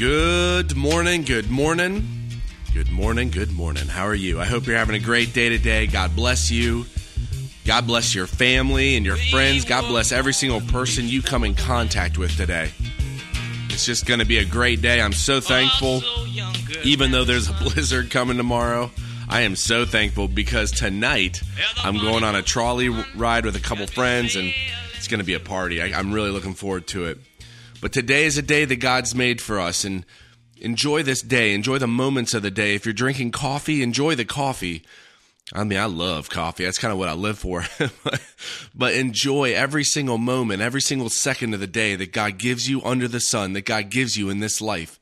Good morning, good morning, good morning, good morning. How are you? I hope you're having a great day today. God bless you. God bless your family and your friends. God bless every single person you come in contact with today. It's just going to be a great day. I'm so thankful. Even though there's a blizzard coming tomorrow, I am so thankful because tonight I'm going on a trolley ride with a couple friends and it's going to be a party. I, I'm really looking forward to it. But today is a day that God's made for us, and enjoy this day. Enjoy the moments of the day. If you're drinking coffee, enjoy the coffee. I mean, I love coffee. That's kind of what I live for. but enjoy every single moment, every single second of the day that God gives you under the sun, that God gives you in this life,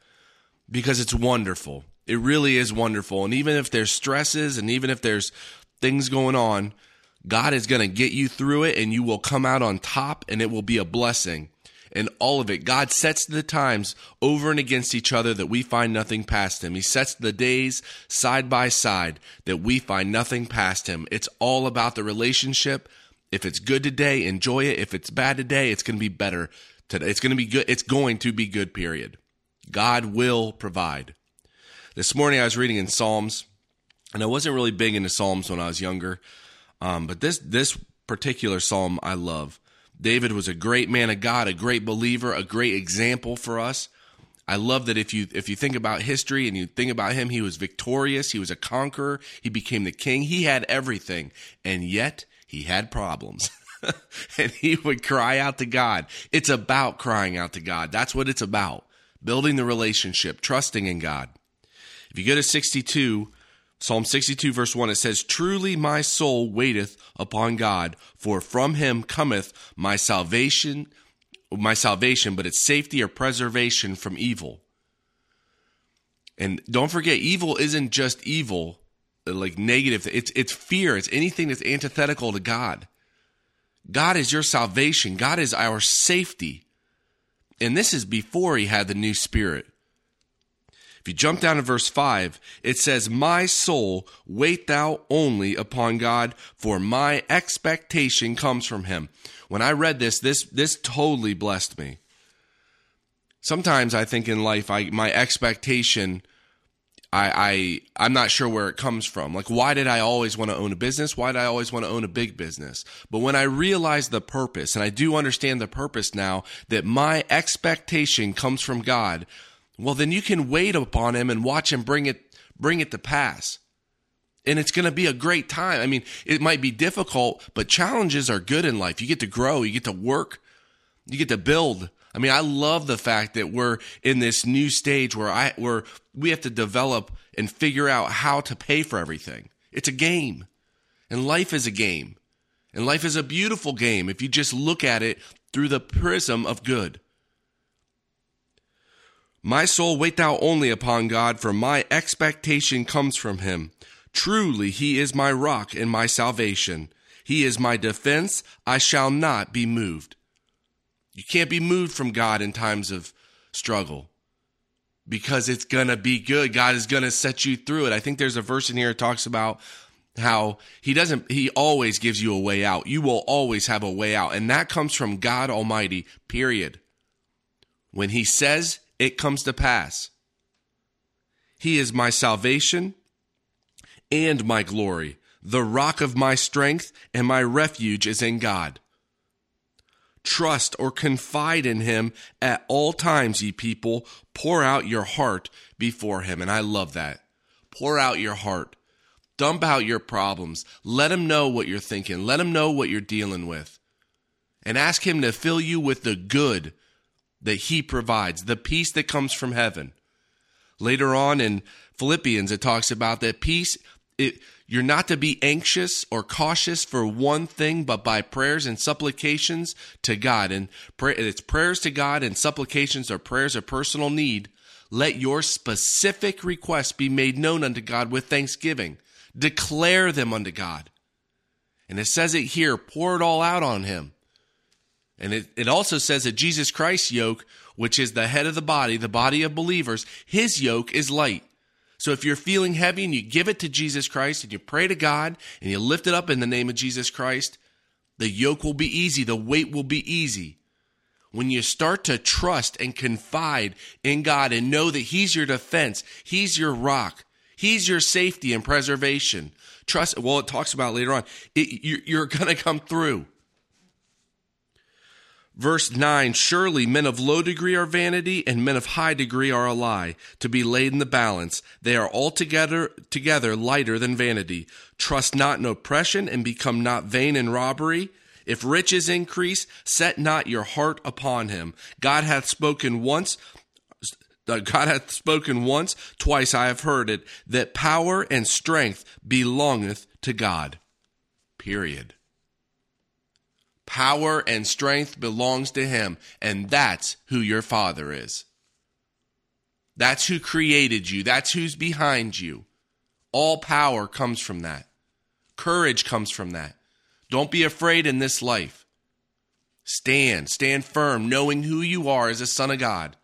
because it's wonderful. It really is wonderful. And even if there's stresses and even if there's things going on, God is going to get you through it and you will come out on top and it will be a blessing and all of it. God sets the times over and against each other that we find nothing past Him. He sets the days side by side that we find nothing past Him. It's all about the relationship. If it's good today, enjoy it. If it's bad today, it's going to be better today. It's going to be good. It's going to be good, period. God will provide. This morning I was reading in Psalms, and I wasn't really big into Psalms when I was younger. Um, but this this particular psalm I love. David was a great man of God, a great believer, a great example for us. I love that if you if you think about history and you think about him, he was victorious, he was a conqueror, he became the king, he had everything, and yet he had problems. and he would cry out to God. It's about crying out to God. That's what it's about. Building the relationship, trusting in God. If you go to 62, Psalm 62, verse 1, it says, Truly my soul waiteth upon God, for from him cometh my salvation, my salvation, but it's safety or preservation from evil. And don't forget, evil isn't just evil, like negative. It's it's fear. It's anything that's antithetical to God. God is your salvation. God is our safety. And this is before he had the new spirit. If you jump down to verse 5, it says, My soul, wait thou only upon God, for my expectation comes from him. When I read this, this, this totally blessed me. Sometimes I think in life, I, my expectation, I, I, I'm not sure where it comes from. Like, why did I always want to own a business? Why did I always want to own a big business? But when I realize the purpose, and I do understand the purpose now, that my expectation comes from God, well then you can wait upon him and watch him bring it bring it to pass. And it's going to be a great time. I mean it might be difficult but challenges are good in life. You get to grow you get to work you get to build. I mean i love the fact that we're in this new stage where i where we have to develop and figure out how to pay for everything. It's a game. And life is a game. And life is a beautiful game if you just look at it through the prism of good my soul, wait thou only upon God, for my expectation comes from him. Truly, he is my rock and my salvation. He is my defense. I shall not be moved. You can't be moved from God in times of struggle because it's going to be good. God is going to set you through it. I think there's a verse in here that talks about how he doesn't, he always gives you a way out. You will always have a way out. And that comes from God Almighty, period. When he says it comes to pass. He is my salvation and my glory. The rock of my strength and my refuge is in God. Trust or confide in him at all times, ye people. Pour out your heart before him. And I love that. Pour out your heart. Dump out your problems. Let him know what you're thinking. Let him know what you're dealing with. And ask him to fill you with the good that he provides, the peace that comes from heaven. Later on in Philippians, it talks about that peace. It, you're not to be anxious or cautious for one thing, but by prayers and supplications to God. And pray, it's prayers to God and supplications or prayers of personal need. Let your specific requests be made known unto God with thanksgiving. Declare them unto God. And it says it here pour it all out on Him. And it, it also says that Jesus Christ's yoke, which is the head of the body, the body of believers, his yoke is light. So if you're feeling heavy and you give it to Jesus Christ and you pray to God and you lift it up in the name of Jesus Christ, the yoke will be easy, the weight will be easy. when you start to trust and confide in God and know that He's your defense, He's your rock, He's your safety and preservation. Trust, well, it talks about later on, it, you're, you're going to come through. Verse 9 Surely men of low degree are vanity, and men of high degree are a lie, to be laid in the balance. They are altogether together lighter than vanity. Trust not in oppression, and become not vain in robbery. If riches increase, set not your heart upon him. God hath spoken once. God hath spoken once, twice I have heard it, that power and strength belongeth to God. Period. Power and strength belongs to him, and that's who your father is. That's who created you. That's who's behind you. All power comes from that. Courage comes from that. Don't be afraid in this life. Stand, stand firm, knowing who you are as a son of God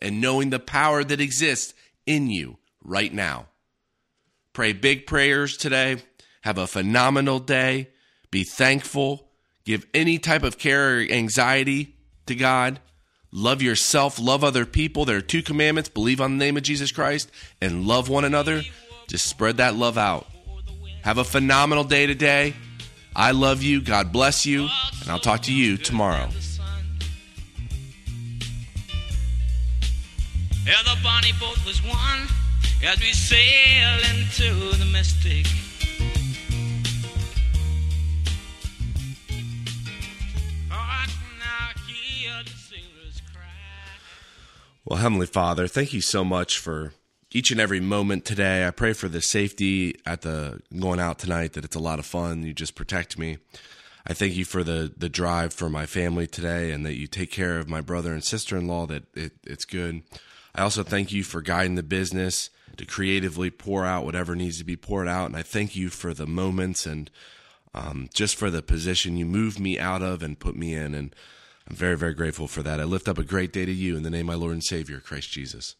and knowing the power that exists in you right now. Pray big prayers today. Have a phenomenal day. Be thankful Give any type of care or anxiety to God. Love yourself, love other people. There are two commandments believe on the name of Jesus Christ and love one another. Just spread that love out. Have a phenomenal day today. I love you. God bless you. And I'll talk to you tomorrow. Yeah, the boat was one as we sail into the mystic. Well, Heavenly Father, thank you so much for each and every moment today. I pray for the safety at the going out tonight, that it's a lot of fun. You just protect me. I thank you for the the drive for my family today, and that you take care of my brother and sister in law. That it, it's good. I also thank you for guiding the business to creatively pour out whatever needs to be poured out, and I thank you for the moments and um, just for the position you moved me out of and put me in. And I'm very, very grateful for that. I lift up a great day to you in the name of my Lord and Savior, Christ Jesus.